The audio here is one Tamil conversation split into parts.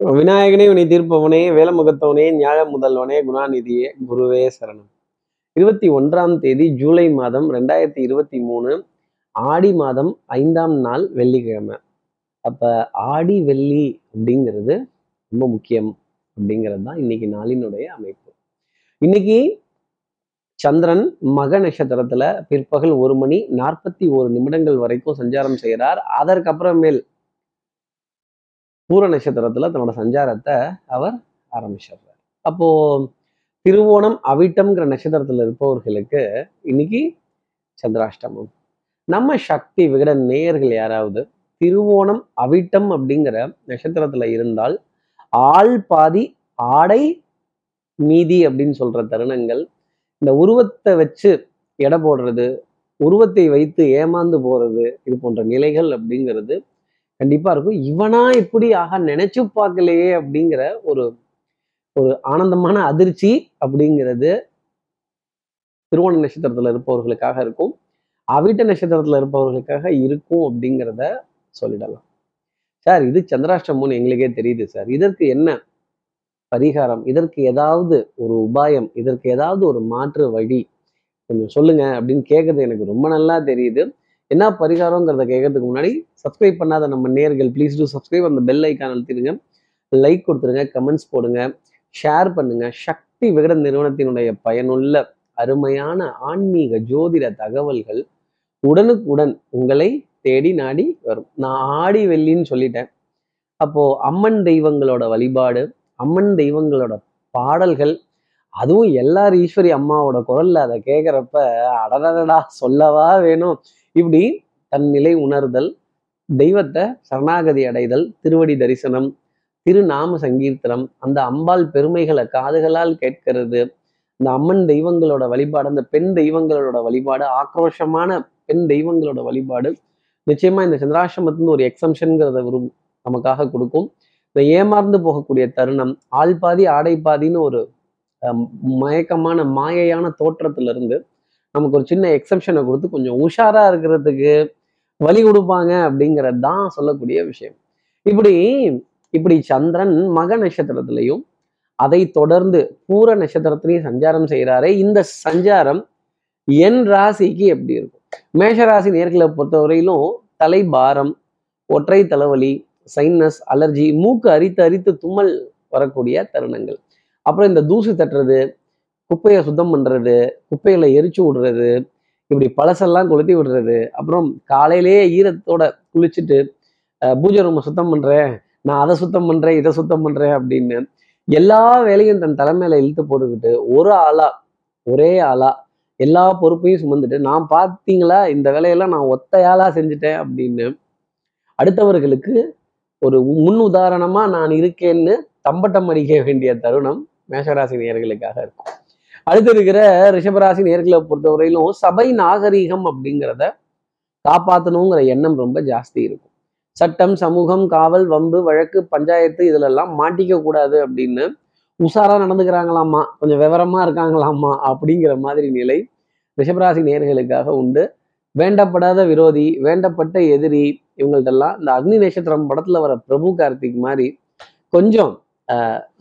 விநாயகனே உனி தீர்ப்பவனே வேலமுகத்தவனே ஞாழ முதல்வனே குணாநிதியே குருவே சரணம். இருபத்தி ஒன்றாம் தேதி ஜூலை மாதம் ரெண்டாயிரத்தி இருபத்தி மூணு ஆடி மாதம் ஐந்தாம் நாள் வெள்ளிக்கிழமை. அப்ப ஆடி வெள்ளி அப்படிங்கிறது ரொம்ப முக்கியம் அப்படிங்கிறது தான் இன்னைக்கு நாளினுடைய அமைப்பு. இன்னைக்கு சந்திரன் மக நட்சத்திரத்துல பிற்பகல் ஒரு மணி நாற்பத்தி ஒரு நிமிடங்கள் வரைக்கும் சஞ்சாரம் செய்கிறார் அதற்கப்புறமேல் பூர நட்சத்திரத்துல தன்னோட சஞ்சாரத்தை அவர் ஆரம்பிச்சிடுறார். அப்போ திருவோணம் அவிட்டம்ங்கிற நட்சத்திரத்துல இருப்பவர்களுக்கு இன்னைக்கு சந்திராஷ்டமம். நம்ம சக்தி விகட நேயர்கள் யாராவது திருவோணம் அவிட்டம் அப்படிங்கிற நட்சத்திரத்துல இருந்தால் ஆள் பாதி ஆடை மீதி அப்படின்னு சொல்ற தருணங்கள் இந்த உருவத்தை வச்சு எடை போடுறது உருவத்தை வைத்து ஏமாந்து போறது இது போன்ற நிலைகள் அப்படிங்கிறது கண்டிப்பா இருக்கும். இவனா இப்படி ஆக நினைச்சு பார்க்கலையே அப்படிங்கிற ஒரு ஒரு ஆனந்தமான அதிர்ச்சி அப்படிங்கிறது திருவோண நட்சத்திரத்துல இருப்பவர்களுக்காக இருக்கும். அவிட்ட நட்சத்திரத்துல இருப்பவர்களுக்காக இருக்கும் அப்படிங்கிறத சொல்லிடலாம். சார் இது சந்திராஷ்டமம்னு எங்களுக்கே தெரியுது சார். இதற்கு என்ன பரிகாரம்? இதற்கு ஏதாவது ஒரு உபாயம்? இதற்கு ஏதாவது ஒரு மாற்று வழி? கொஞ்சம் சொல்லுங்க அப்படின்னு கேட்கறது எனக்கு ரொம்ப நல்லா தெரியுது. என்ன பரிகாரங்கிறத கேட்கறதுக்கு முன்னாடி சப்ஸ்கிரைப் பண்ணாத நம்ம நேர்கள் ப்ளீஸ் டூ சப்ஸ்கிரைப் அந்த பெல் ஐக்கான் அழுத்திடுங்க. லைக் கொடுத்துருங்க கமெண்ட்ஸ் போடுங்க ஷேர் பண்ணுங்க. சக்தி விகட நிறுவனத்தினுடைய பயனுள்ள அருமையான ஆன்மீக ஜோதிட தகவல்கள் உடனுக்குடன் உங்களை தேடி நாடி வரும். நான் ஆடி வெள்ளின்னு சொல்லிட்டேன். அப்போ அம்மன் தெய்வங்களோட வழிபாடு அம்மன் தெய்வங்களோட பாடல்கள் அதுவும் எல்லார் ஈஸ்வரி அம்மாவோட குரல்ல அதை கேட்குறப்ப அடடடா சொல்லவா வேணும்? இப்படி தன் நிலை உணர்தல் தெய்வத்தை சரணாகதி அடைதல் திருவடி தரிசனம் திருநாம சங்கீர்த்தனம் அந்த அம்பாள் பெருமைகளை காதுகளால் கேட்கிறது. இந்த அம்மன் தெய்வங்களோட வழிபாடு அந்த பெண் தெய்வங்களோட வழிபாடு ஆக்ரோஷமான பெண் தெய்வங்களோட வழிபாடு நிச்சயமா இந்த சந்திராசிரமத்திலிருந்து ஒரு எக்ஸம்ஷன்ங்கிறத விரும் நமக்காக கொடுக்கும். இந்த ஏமாந்து போகக்கூடிய தருணம் ஆள் பாதி ஆடை பாதின்னு ஒரு மயக்கமான மாயையான தோற்றத்திலிருந்து நமக்கு ஒரு சின்ன எக்ஸப்ஷனை கொடுத்து கொஞ்சம் உஷாராக இருக்கிறதுக்கு வழி கொடுப்பாங்க அப்படிங்கிறது தான் சொல்லக்கூடிய விஷயம். இப்படி இப்படி சந்திரன் மக நட்சத்திரத்திலையும் அதை தொடர்ந்து பூர நட்சத்திரத்திலையும் சஞ்சாரம் செய்கிறாரே இந்த சஞ்சாரம் என் ராசிக்கு எப்படி இருக்கும்? மேஷராசி நேர்களை பொறுத்தவரையிலும் தலை பாரம் ஒற்றை தலைவலி சைனஸ் அலர்ஜி மூக்கு அரித்து அரித்து தும்மல் வரக்கூடிய தருணங்கள். அப்புறம் இந்த தூசு தட்டுறது குப்பையை சுத்தம் பண்றது குப்பைகளை எரிச்சு விடுறது இப்படி பழசெல்லாம் கொளுத்தி விடுறது அப்புறம் காலையிலேயே ஈரத்தோட குளிச்சுட்டு பூஜை ரூமை சுத்தம் பண்றேன் நான் அதை சுத்தம் பண்றேன் இதை சுத்தம் பண்றேன் அப்படின்னு எல்லா வேலையும் தன் தலைமையில இழுத்து போட்டுக்கிட்டு ஒரு ஆளா ஒரே ஆளா எல்லா பொறுப்பையும் சுமந்துட்டு நான் பார்த்தீங்களா இந்த வேலையெல்லாம் நான் ஒத்தையாளா செஞ்சுட்டேன் அப்படின்னு அடுத்தவர்களுக்கு ஒரு முன் உதாரணமா நான் இருக்கேன்னு தம்பட்டம் அடிக்க வேண்டிய தருணம் மேஷராசி நேர்களுக்காக இருக்கும். அடுத்து இருக்கிற ரிஷபராசி நேர்களை பொறுத்தவரையிலும் சபை நாகரீகம் அப்படிங்கிறத காப்பாற்றணுங்கிற எண்ணம் ரொம்ப ஜாஸ்தி இருக்கும். சட்டம் சமூகம் காவல் வம்பு வழக்கு பஞ்சாயத்து இதிலெல்லாம் மாட்டிக்க கூடாது அப்படின்னு உஷாரா நடந்துக்கிறாங்களாமா கொஞ்சம் விவரமா இருக்காங்களாமா அப்படிங்கிற மாதிரி நிலை ரிஷபராசி நேர்களுக்காக உண்டு. வேண்டப்படாத விரோதி வேண்டப்பட்ட எதிரி இவங்கள்ட்டெல்லாம் இந்த அக்னி நட்சத்திரம் படத்துல வர பிரபு கார்த்திக் மாதிரி கொஞ்சம்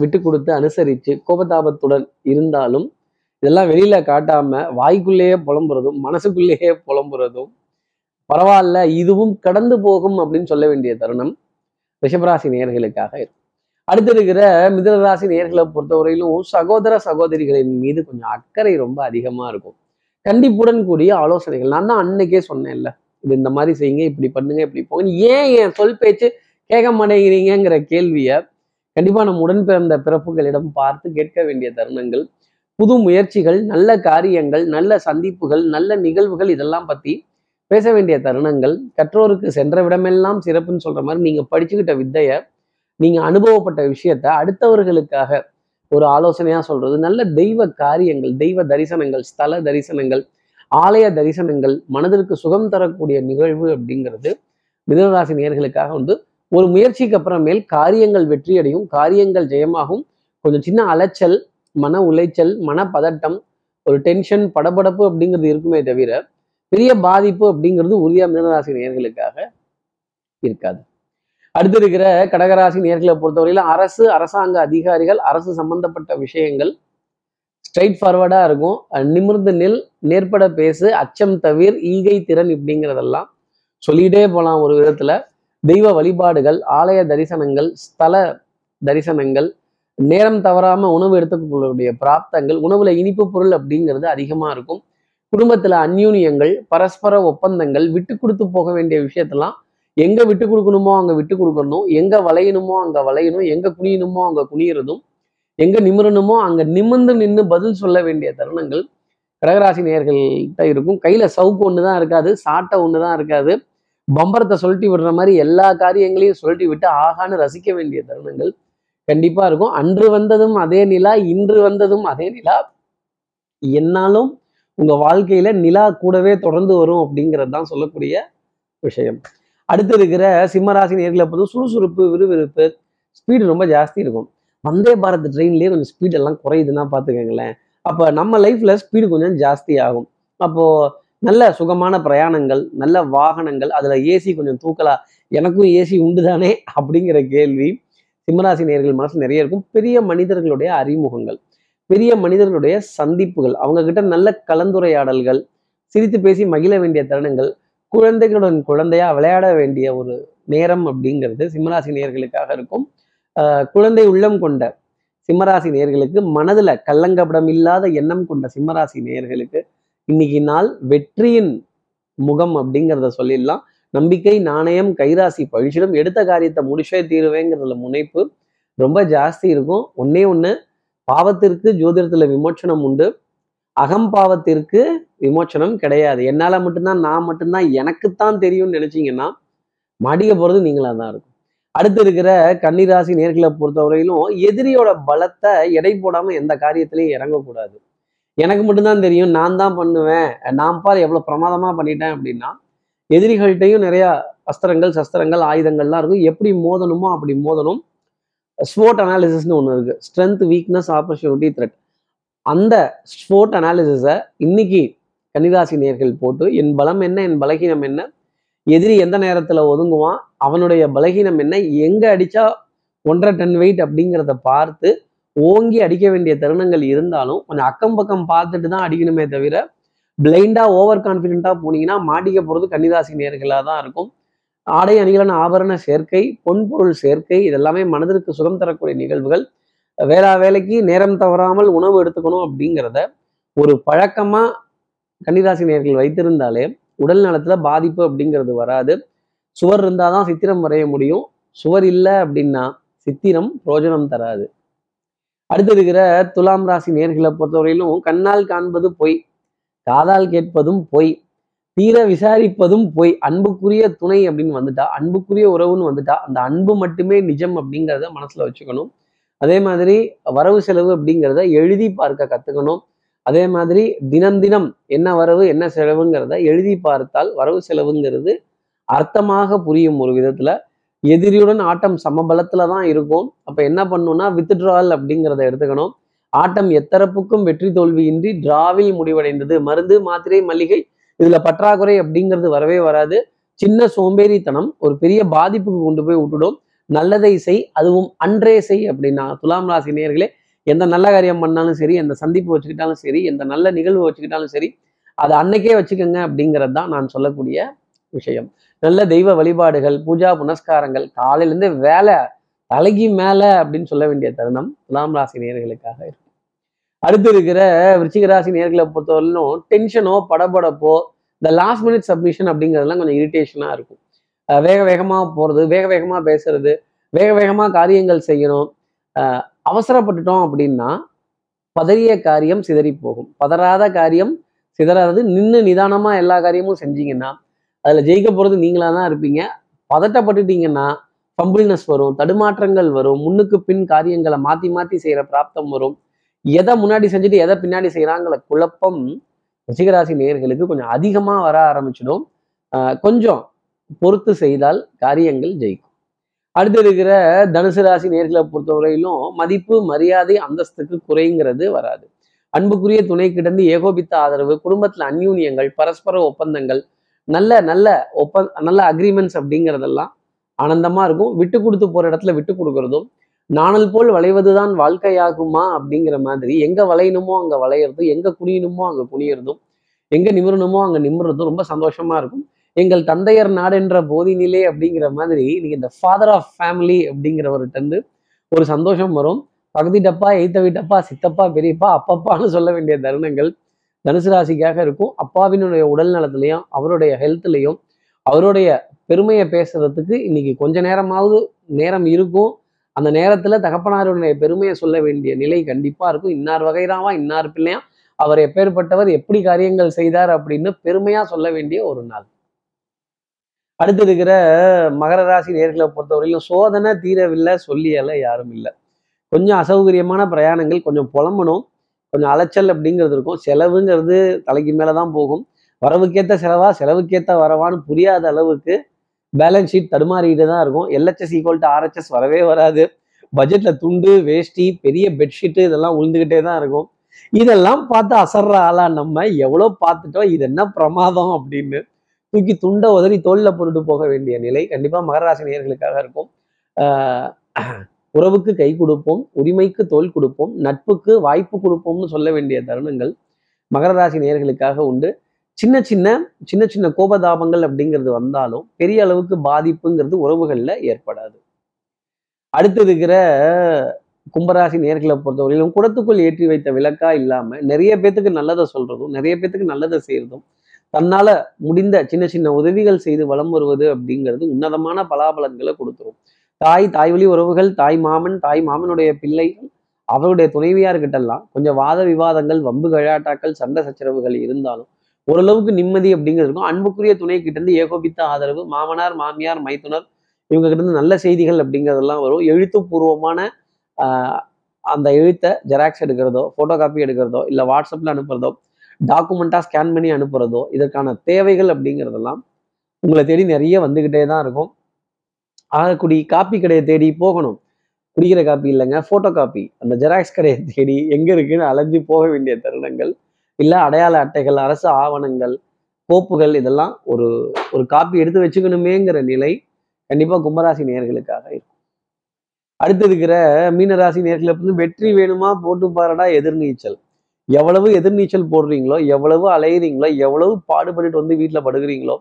விட்டு கொடுத்து அனுசரித்து கோபதாபத்துடன் இருந்தாலும் இதெல்லாம் வெளியில காட்டாம வாய்க்குள்ளேயே புலம்புறதும் மனசுக்குள்ளேயே புலம்புறதும் பரவாயில்ல இதுவும் கடந்து போகும் அப்படின்னு சொல்ல வேண்டிய தருணம் ரிஷபராசி நேர்களுக்காக இருக்கும் அடுத்து இருக்கிற மிதனராசி நேர்களை பொறுத்தவரையிலும் சகோதர சகோதரிகளின் மீது கொஞ்சம் அக்கறை ரொம்ப அதிகமா இருக்கும். கண்டிப்புடன் கூடிய ஆலோசனைகள். நான் தான் அன்னைக்கே சொன்னேன்ல இது இந்த மாதிரி செய்யுங்க இப்படி பண்ணுங்க இப்படி போங்க. ஏன் என் சொல் பேச்சு கேட்க மாட்டேங்கிறீங்கிற கேள்வியை கண்டிப்பா நம்ம உடன் பிறந்த பிறப்புகளிடம் பார்த்து கேட்க வேண்டிய தருணங்கள். புது முயற்சிகள் நல்ல காரியங்கள் நல்ல சந்திப்புகள் நல்ல நிகழ்வுகள் இதெல்லாம் பத்தி பேச வேண்டிய தருணங்கள் கற்றோருக்கு சென்ற விடமெல்லாம் சிறப்புன்னு சொல்ற மாதிரி நீங்க படிச்சுக்கிட்ட வித்தையை நீங்க அனுபவப்பட்ட விஷயத்த அடுத்தவர்களுக்காக ஒரு ஆலோசனையா சொல்றது. நல்ல தெய்வ காரியங்கள் தெய்வ தரிசனங்கள் ஸ்தல தரிசனங்கள் ஆலய தரிசனங்கள் மனதிற்கு சுகம் தரக்கூடிய நிகழ்வு அப்படிங்கிறது மிதனராசி நேர்களுக்காக வந்து ஒரு முயற்சிக்கு அப்புறமேல் காரியங்கள் வெற்றியடையும் காரியங்கள் ஜெயமாகும். கொஞ்சம் சின்ன அலைச்சல் மன உளைச்சல் மன பதட்டம் ஒரு டென்ஷன் படபடப்பு அப்படிங்கிறது இருக்குமே தவிர பெரிய பாதிப்பு அப்படிங்கிறது உறுதியா மீனராசி நேர்களுக்காக இருக்காது. அடுத்து இருக்கிற கடகராசி நேர்களை பொறுத்தவரையில அரசு அரசாங்க அதிகாரிகள் அரசு சம்பந்தப்பட்ட விஷயங்கள் ஸ்ட்ரைட் ஃபார்வர்டா இருக்கும். நிமிர்ந்து நில் நேர்பட பேசு அச்சம் தவிர் ஈகை திறன் இப்படிங்கிறதெல்லாம் சொல்லிட்டே போலாம் ஒரு விதத்துல. தெய்வ வழிபாடுகள் ஆலய தரிசனங்கள் ஸ்தல தரிசனங்கள் நேரம் தவறாம உணவு எடுத்துக்கொள்ளக்கூடிய பிராப்தங்கள் உணவுல இனிப்பு பொருள் அப்படிங்கிறது அதிகமா இருக்கும். குடும்பத்துல அந்யூன்யங்கள் பரஸ்பர ஒப்பந்தங்கள் விட்டு கொடுத்து போக வேண்டிய விஷயத்தெல்லாம் எங்க விட்டு கொடுக்கணுமோ அங்க விட்டு கொடுக்கணும். எங்க வளையணுமோ அங்க வளையணும். எங்க குனியணுமோ அங்க குனியறதும். எங்க நிமிரணுமோ அங்க நிமிர்ந்து நின்று பதில் சொல்ல வேண்டிய தருணங்கள் கடகராசி நேர்கள்ட்ட இருக்கும். கையில சவுக்கு ஒன்று தான் இருக்காது சாட்டை ஒன்று தான் இருக்காது. பம்பரத்தை சொல்லிட்டு விடுற மாதிரி எல்லா காரியங்களையும் சொல்லிட்டு விட்டு ஆகான்னு ரசிக்க வேண்டிய தருணங்கள். கண்டிப்பா இருக்கும். அன்று வந்ததும் அதே நிலா இன்று வந்ததும் அதே நிலா. என்னாலும் உங்க வாழ்க்கையில நிலா கூடவே தொடர்ந்து வரும் அப்படிங்கிறது தான் சொல்லக்கூடிய விஷயம். அடுத்து இருக்கிற சிம்மராசி நேர்களை பொறுத்து சுறுசுறுப்பு விறுவிறுப்பு ஸ்பீடு ரொம்ப ஜாஸ்தி இருக்கும். வந்தே பாரத் ட்ரெயின்லேயே கொஞ்சம் ஸ்பீட் எல்லாம் குறையுதுன்னா பார்த்துக்கோங்களேன். அப்போ நம்ம லைஃப்ல ஸ்பீடு கொஞ்சம் ஜாஸ்தி ஆகும். அப்போ நல்ல சுகமான பிரயாணங்கள் நல்ல வாகனங்கள் அதில் ஏசி கொஞ்சம் தூக்கலா எனக்கும் ஏசி உண்டு தானே அப்படிங்கிற கேள்வி. சிம்மராசி நேர்கள் மனசு நிறைய இருக்கும். பெரிய மனிதர்களுடைய அறிமுகங்கள் பெரிய மனிதர்களுடைய சந்திப்புகள் அவங்க கிட்ட நல்ல கலந்துரையாடல்கள் சிரித்து பேசி மகிழ வேண்டிய தருணங்கள் குழந்தைகளுடன் குழந்தையா விளையாட வேண்டிய ஒரு நேரம் அப்படிங்கிறது சிம்மராசி நேர்களுக்காக இருக்கும். ஆஹ் குழந்தை உள்ளம் கொண்ட சிம்மராசி நேர்களுக்கு மனதுல கள்ளங்கபடம் இல்லாத எண்ணம் கொண்ட சிம்மராசி நேர்களுக்கு இன்னைக்கு நாள் வெற்றியின் முகம் அப்படிங்கிறத சொல்லிடலாம். நம்பிக்கை நாணயம் கைராசி பழிச்சிடும். எடுத்த காரியத்தை முடிச்சே தீருவேங்கிறதுல முனைப்பு ரொம்ப ஜாஸ்தி இருக்கும். ஒன்னே ஒன்று பாவத்திற்கு ஜோதிடத்தில் விமோச்சனம் உண்டு. அகம்பாவத்திற்கு விமோச்சனம் கிடையாது. என்னால மட்டும்தான் நான் மட்டும்தான் எனக்குத்தான் தெரியும்னு நினைச்சீங்கன்னா மாட்டிக்க போறது நீங்களா தான் இருக்கும். அடுத்து இருக்கிற கன்னிராசி நேர்களை பொறுத்தவரையிலும் எதிரியோட பலத்தை எடை போடாம எந்த காரியத்திலையும் இறங்கக்கூடாது. எனக்கு மட்டும்தான் தெரியும் நான் தான் பண்ணுவேன். நான் பார் எவ்வளவு பிரமாதமா பண்ணிட்டேன் அப்படின்னா எதிரிகள்கிட்டையும் நிறையா அஸ்திரங்கள் சஸ்திரங்கள் ஆயுதங்கள்லாம் இருக்கும். எப்படி மோதணுமோ அப்படி மோதணும். ஸ்போர்ட் அனாலிசிஸ்னு ஒன்று இருக்குது ஸ்ட்ரென்த் வீக்னஸ் ஆப்பர்ச்சுனிட்டி த்ரெட் அந்த ஸ்போர்ட் அனாலிசிஸை இன்னைக்கு கன்னிராசி நேர்கள் போட்டு என் பலம் என்ன என் பலகீனம் என்ன எதிரி எந்த நேரத்தில் ஒதுங்குவான் அவனுடைய பலகீனம் என்ன எங்கே அடித்தா ஒன்றரை டன் வெயிட் அப்படிங்கிறத பார்த்து ஓங்கி அடிக்க வேண்டிய தருணங்கள் இருந்தாலும் கொஞ்சம் அக்கம் பக்கம் பார்த்துட்டு தான் அடிக்கணுமே தவிர பிளைண்டாக ஓவர் கான்ஃபிடென்ட்டாக போனீங்கன்னா மாட்டிக்க போறது கன்னிராசி நேர்களாக தான் இருக்கும். ஆடை அணிகளான ஆபரண சேர்க்கை பொன்பொருள் சேர்க்கை இதெல்லாமே மனதிற்கு சுகம் தரக்கூடிய நிகழ்வுகள். வேளா வேலைக்கு நேரம் தவறாமல் உணவு எடுத்துக்கணும் அப்படிங்கிறத ஒரு பழக்கமா கன்னிராசி நேர்கள் வைத்திருந்தாலே உடல் நலத்துல பாதிப்பு அப்படிங்கிறது வராது. சுவர் இருந்தாதான் சித்திரம் வரைய முடியும். சுவர் இல்லை அப்படின்னா சித்திரம் பிரோஜனம் தராது. அடுத்து இருக்கிற துலாம் ராசி நேர்களை பொறுத்தவரையிலும் கண்ணால் காண்பது பொய். காதால் கேட்பதும் பொய் தீர விசாரிப்பதும் பொய் அன்புக்குரிய துணை அப்படின்னு வந்துட்டா அன்புக்குரிய உறவுன்னு வந்துட்டா அந்த அன்பு மட்டுமே நிஜம் அப்படிங்கிறத மனசுல வச்சுக்கணும். அதே மாதிரி வரவு செலவு அப்படிங்கிறத எழுதி பார்க்க கத்துக்கணும். அதே மாதிரி தினம் தினம் என்ன வரவு என்ன செலவுங்கிறத எழுதி பார்த்தால் வரவு செலவுங்கிறது அர்த்தமாக புரியும் ஒரு விதத்துல. எதிரியுடன் ஆட்டம் சமபலத்துல தான் இருக்கும். அப்ப என்ன பண்ணணும்னா வித்ட்ரால் அப்படிங்கிறத எடுத்துக்கணும். ஆட்டம் எத்தரப்புக்கும் வெற்றி தோல்வியின்றி டிராவில் முடிவடைந்தது. மருந்து மாத்திரை மல்லிகை இதுல பற்றாக்குறை அப்படிங்கிறது வரவே வராது. சின்ன சோம்பேறித்தனம் ஒரு பெரிய பாதிப்புக்கு கொண்டு போய் விட்டுடும். நல்லதை செய் அதுவும் அன்றே செய் அப்படின்னா துலாம் ராசி நேர்களே எந்த நல்ல காரியம் பண்ணாலும் சரி எந்த சந்திப்பு வச்சுக்கிட்டாலும் சரி எந்த நல்ல நிகழ்வு வச்சுக்கிட்டாலும் சரி அதை அன்னைக்கே வச்சுக்கோங்க அப்படிங்கிறது தான் நான் சொல்லக்கூடிய விஷயம். நல்ல தெய்வ வழிபாடுகள் பூஜா புனஸ்காரங்கள் காலையிலேருந்து வேலை தலைக்கு மேல அப்படின்னு சொல்ல வேண்டிய தருணம் துலாம் ராசி நேர்களுக்காக இருக்கும் அடுத்து இருக்கிற விருச்சிக ராசி நேர்களை பொறுத்தவரையிலும் டென்ஷனோ படபடப்போ இந்த லாஸ்ட் மினிட் சப்மிஷன் அப்படிங்கிறதுலாம் கொஞ்சம் இரிட்டேஷனாக இருக்கும். வேக வேகமாக போறது வேக வேகமாக பேசுறது வேக வேகமாக காரியங்கள் செய்யணும். அவசரப்பட்டுட்டோம் அப்படின்னா பதறிய காரியம் சிதறி போகும். பதறாத காரியம் சிதறாதது. நின்று நிதானமாக எல்லா காரியமும் செஞ்சீங்கன்னா அதில் ஜெயிக்க போறது நீங்களா தான் இருப்பீங்க. பதட்டப்பட்டுட்டீங்கன்னா ஃபம்பிள்னஸ் வரும் தடுமாற்றங்கள் வரும் முன்னுக்கு பின் காரியங்களை மாத்தி மாத்தி செய்யற பிராப்தம் வரும். எதை முன்னாடி செஞ்சுட்டு எதை பின்னாடி செய்கிறாங்கிற குழப்பம் ரிஷிகராசி நேர்களுக்கு கொஞ்சம் அதிகமா வர ஆரம்பிச்சிடும். ஆஹ் கொஞ்சம் பொறுத்து செய்தால் காரியங்கள் ஜெயிக்கும். அடுத்து இருக்கிற தனுசு ராசி நேர்களை பொறுத்தவரையிலும் மதிப்பு மரியாதை அந்தஸ்துக்கு குறைங்கிறது வராது. அன்புக்குரிய துணை கிடந்து ஏகோபித்த ஆதரவு குடும்பத்துல அந்யூன்யங்கள் பரஸ்பர ஒப்பந்தங்கள் நல்ல நல்ல ஒப்ப நல்ல அக்ரிமெண்ட்ஸ் அப்படிங்கிறதெல்லாம் ஆனந்தமா இருக்கும். விட்டு கொடுத்து போற இடத்துல விட்டு கொடுக்கறதும் நாணல் போல் வளைவதுதான் வாழ்க்கையாகுமா அப்படிங்கிற மாதிரி எங்க வளையணுமோ அங்க வளையிறதும் எங்க குனியணுமோ அங்க குனியறதும் எங்க நிமிரணுமோ அங்க நிமிர்றதும் ரொம்ப சந்தோஷமா இருக்கும். எங்கள் தந்தையர் நாடென்ற போதினிலே அப்படிங்கிற மாதிரி நீங்க இந்த ஃபாதர் ஆஃப் ஃபேமிலி அப்படிங்கிறவர்கிட்ட இருந்து ஒரு சந்தோஷம் வரும். பகுதி டப்பா எய்த்த வீட்டப்பா சித்தப்பா பெரியப்பா அப்பப்பான்னு சொல்ல வேண்டிய தருணங்கள் தனுசு ராசிக்காக இருக்கும். அப்பாவினுடைய உடல் நலத்திலையும் அவருடைய ஹெல்த்லையும் அவருடைய பெருமையை பேசுறதுக்கு இன்னைக்கு கொஞ்ச நேரமாவது நேரம் இருக்கும். அந்த நேரத்துல தகப்பனாருடைய பெருமையை சொல்ல வேண்டிய நிலை கண்டிப்பா இருக்கும். இன்னார் வகைராவா இன்னார் பிள்ளையா அவர் எப்பேற்பட்டவர் எப்படி காரியங்கள் செய்தார் அப்படின்னு பெருமையா சொல்ல வேண்டிய ஒரு நாள். அடுத்து இருக்கிற மகர ராசி நேர்களை பொறுத்தவரையிலும் சோதனை தீரவில்லை சொல்லியல யாரும் இல்லை. கொஞ்சம் அசௌகரியமான பிரயாணங்கள் கொஞ்சம் புலம்பணும் கொஞ்சம் அலைச்சல் அப்படிங்கிறது இருக்கும். செலவுங்கிறது தலைக்கு மேலே தான் போகும். வரவுக்கேற்ற செலவா? செலவுக்கேற்ற வரவான்னு புரியாத அளவுக்கு பேலன்ஸ் ஷீட் தடுமாறிட்டு தான் இருக்கும். எல்ஹெச்எஸ் ஈக்குவல் டு ஆர்ஹெச்எஸ் வரவே வராது. பட்ஜெட்ல துண்டு வேஷ்டி பெரிய பெட்ஷீட்டு இதெல்லாம் உழுந்துகிட்டே தான் இருக்கும். இதெல்லாம் பார்த்து அசர்ற ஆளா நம்ம எவ்வளோ பார்த்துட்டோம் இது என்ன பிரமாதம் அப்படின்னு தூக்கி துண்டை உதறி தோல்ல பொருட்டு போக வேண்டிய நிலை கண்டிப்பாக மகராசி நேயர்களுக்காக இருக்கும். உறவுக்கு கை கொடுப்போம் உரிமைக்கு தோல் கொடுப்போம் நட்புக்கு வாய்ப்பு கொடுப்போம்னு சொல்ல வேண்டிய தருணங்கள் மகர ராசி நேயர்களுக்காக உண்டு. சின்ன சின்ன சின்ன சின்ன கோபதாபங்கள் அப்படிங்கிறது வந்தாலும் பெரிய அளவுக்கு பாதிப்புங்கிறது உறவுகள்ல ஏற்படாது. அடுத்து இருக்கிற கும்பராசி நேர்களை பொறுத்தவரையிலும் குடத்துக்குள் ஏற்றி வைத்த விளக்கா இல்லாம நிறைய பேத்துக்கு நல்லதை சொல்றதும் நிறைய பேத்துக்கு நல்லதை செய்யறதும் தன்னால முடிந்த சின்ன சின்ன உதவிகள் செய்து வலம் வருவது அப்படிங்கிறது உன்னதமான பலாபலன்களை கொடுத்துரும். தாய் தாய் வழி உறவுகள் தாய் மாமன் தாய் மாமனுடைய பிள்ளைகள் அவருடைய துணைவியார்கிட்டெல்லாம் கொஞ்சம் வாத விவாதங்கள் வம்பு கழாட்டாக்கள் சண்டை சச்சரவுகள் இருந்தாலும் ஓரளவுக்கு நிம்மதி அப்படிங்கிறது இருக்கும். அன்புக்குரிய துணை கிட்ட இருந்து ஏகோபித்த ஆதரவு மாமனார் மாமியார் மைத்துனர் இவங்க கிட்ட இருந்து நல்ல செய்திகள் அப்படிங்கிறதெல்லாம் வரும். எழுத்துப்பூர்வமான அந்த எழுத்தை ஜெராக்ஸ் எடுக்கிறதோ ஃபோட்டோ காப்பி எடுக்கிறதோ இல்லை வாட்ஸ்அப்பில் அனுப்புறதோ டாக்குமெண்ட்டாக ஸ்கேன் பண்ணி அனுப்புறதோ இதற்கான தேவைகள் அப்படிங்கிறதெல்லாம் உங்களை தேடி நிறைய வந்துக்கிட்டே தான் இருக்கும். ஆகக்குடி காப்பி கடையை தேடி போகணும். குடிக்கிற காப்பி இல்லைங்க ஃபோட்டோ காப்பி அந்த ஜெராக்ஸ் கடையை தேடி எங்கே இருக்குன்னு அலைஞ்சு போக வேண்டிய தருணங்கள் இல்லை அடையாள அட்டைகள் அரசு ஆவணங்கள் கோப்புகள் இதெல்லாம் ஒரு ஒரு காப்பி எடுத்து வச்சுக்கணுமேங்கிற நிலை கண்டிப்பாக கும்பராசி நேர்களுக்காக இருக்கும். அடுத்து இருக்கிற மீனராசி நேர்களை வந்து வெற்றி வேணுமா? போட்டு பாருடா எதிர்நீச்சல். எவ்வளவு எதிர்நீச்சல் போடுறீங்களோ எவ்வளவு அலையிறீங்களோ எவ்வளவு பாடுபட்டுட்டு வந்து வீட்டில் படுகிறீங்களோ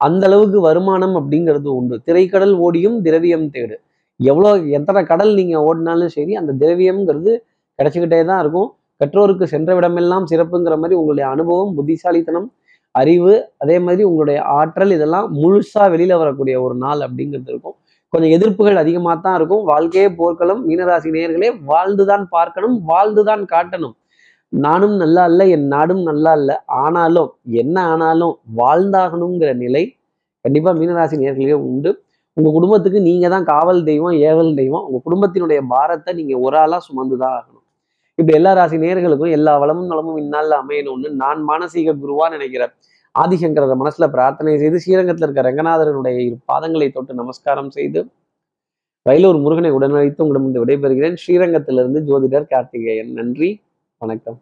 அந்த அளவுக்கு வருமானம் அப்படிங்கிறது உண்டு. திரைக்கடல் ஓடியும் திரவியம் தேடு. எவ்வளோ எத்தனை கடல் நீங்க ஓடினாலும் சரி அந்த திரவியம்ங்கிறது கிடைச்சிக்கிட்டே தான் இருக்கும். கற்றோருக்கு சென்ற விடமெல்லாம் சிறப்புங்கிற மாதிரி உங்களுடைய அனுபவம் புத்திசாலித்தனம் அறிவு அதே மாதிரி உங்களுடைய ஆற்றல் இதெல்லாம் முழுசா வெளியில வரக்கூடிய ஒரு நாள் அப்படிங்கிறது இருக்கும். கொஞ்சம் எதிர்ப்புகள் அதிகமாக தான் இருக்கும். வாழ்க்கையே போர்க்களம். மீனராசி நேயர்களே வாழ்ந்துதான் பார்க்கணும் வாழ்ந்துதான் காட்டணும். நானும் நல்லா இல்லை என் நாடும் நல்லா இல்ல ஆனாலும் என்ன ஆனாலும் வாழ்ந்தாகணுங்கிற நிலை கண்டிப்பா மீனராசி நேர்களே உண்டு. உங்க குடும்பத்துக்கு நீங்க தான் காவல் தெய்வம் ஏவல் தெய்வம். உங்க குடும்பத்தினுடைய பாரத்தை நீங்க ஒரு ஆளா சுமந்துதான் ஆகணும். இப்படி எல்லா ராசி நேர்களுக்கும் எல்லா வளமும் நலமும் இந்நாளில் அமையணும்னு நான் மானசீக குருவா நினைக்கிறேன். ஆதிசங்கரத மனசுல பிரார்த்தனை செய்து ஸ்ரீரங்கத்தில் இருக்க ரங்கநாதரனுடைய இரு பாதங்களை தொட்டு நமஸ்காரம் செய்து வயலூர் முருகனை உடனழைத்து உங்களிடம் விடைபெறுகிறேன். ஸ்ரீரங்கத்திலிருந்து ஜோதிடர் கார்த்திகேயன். நன்றி. வணக்கம்.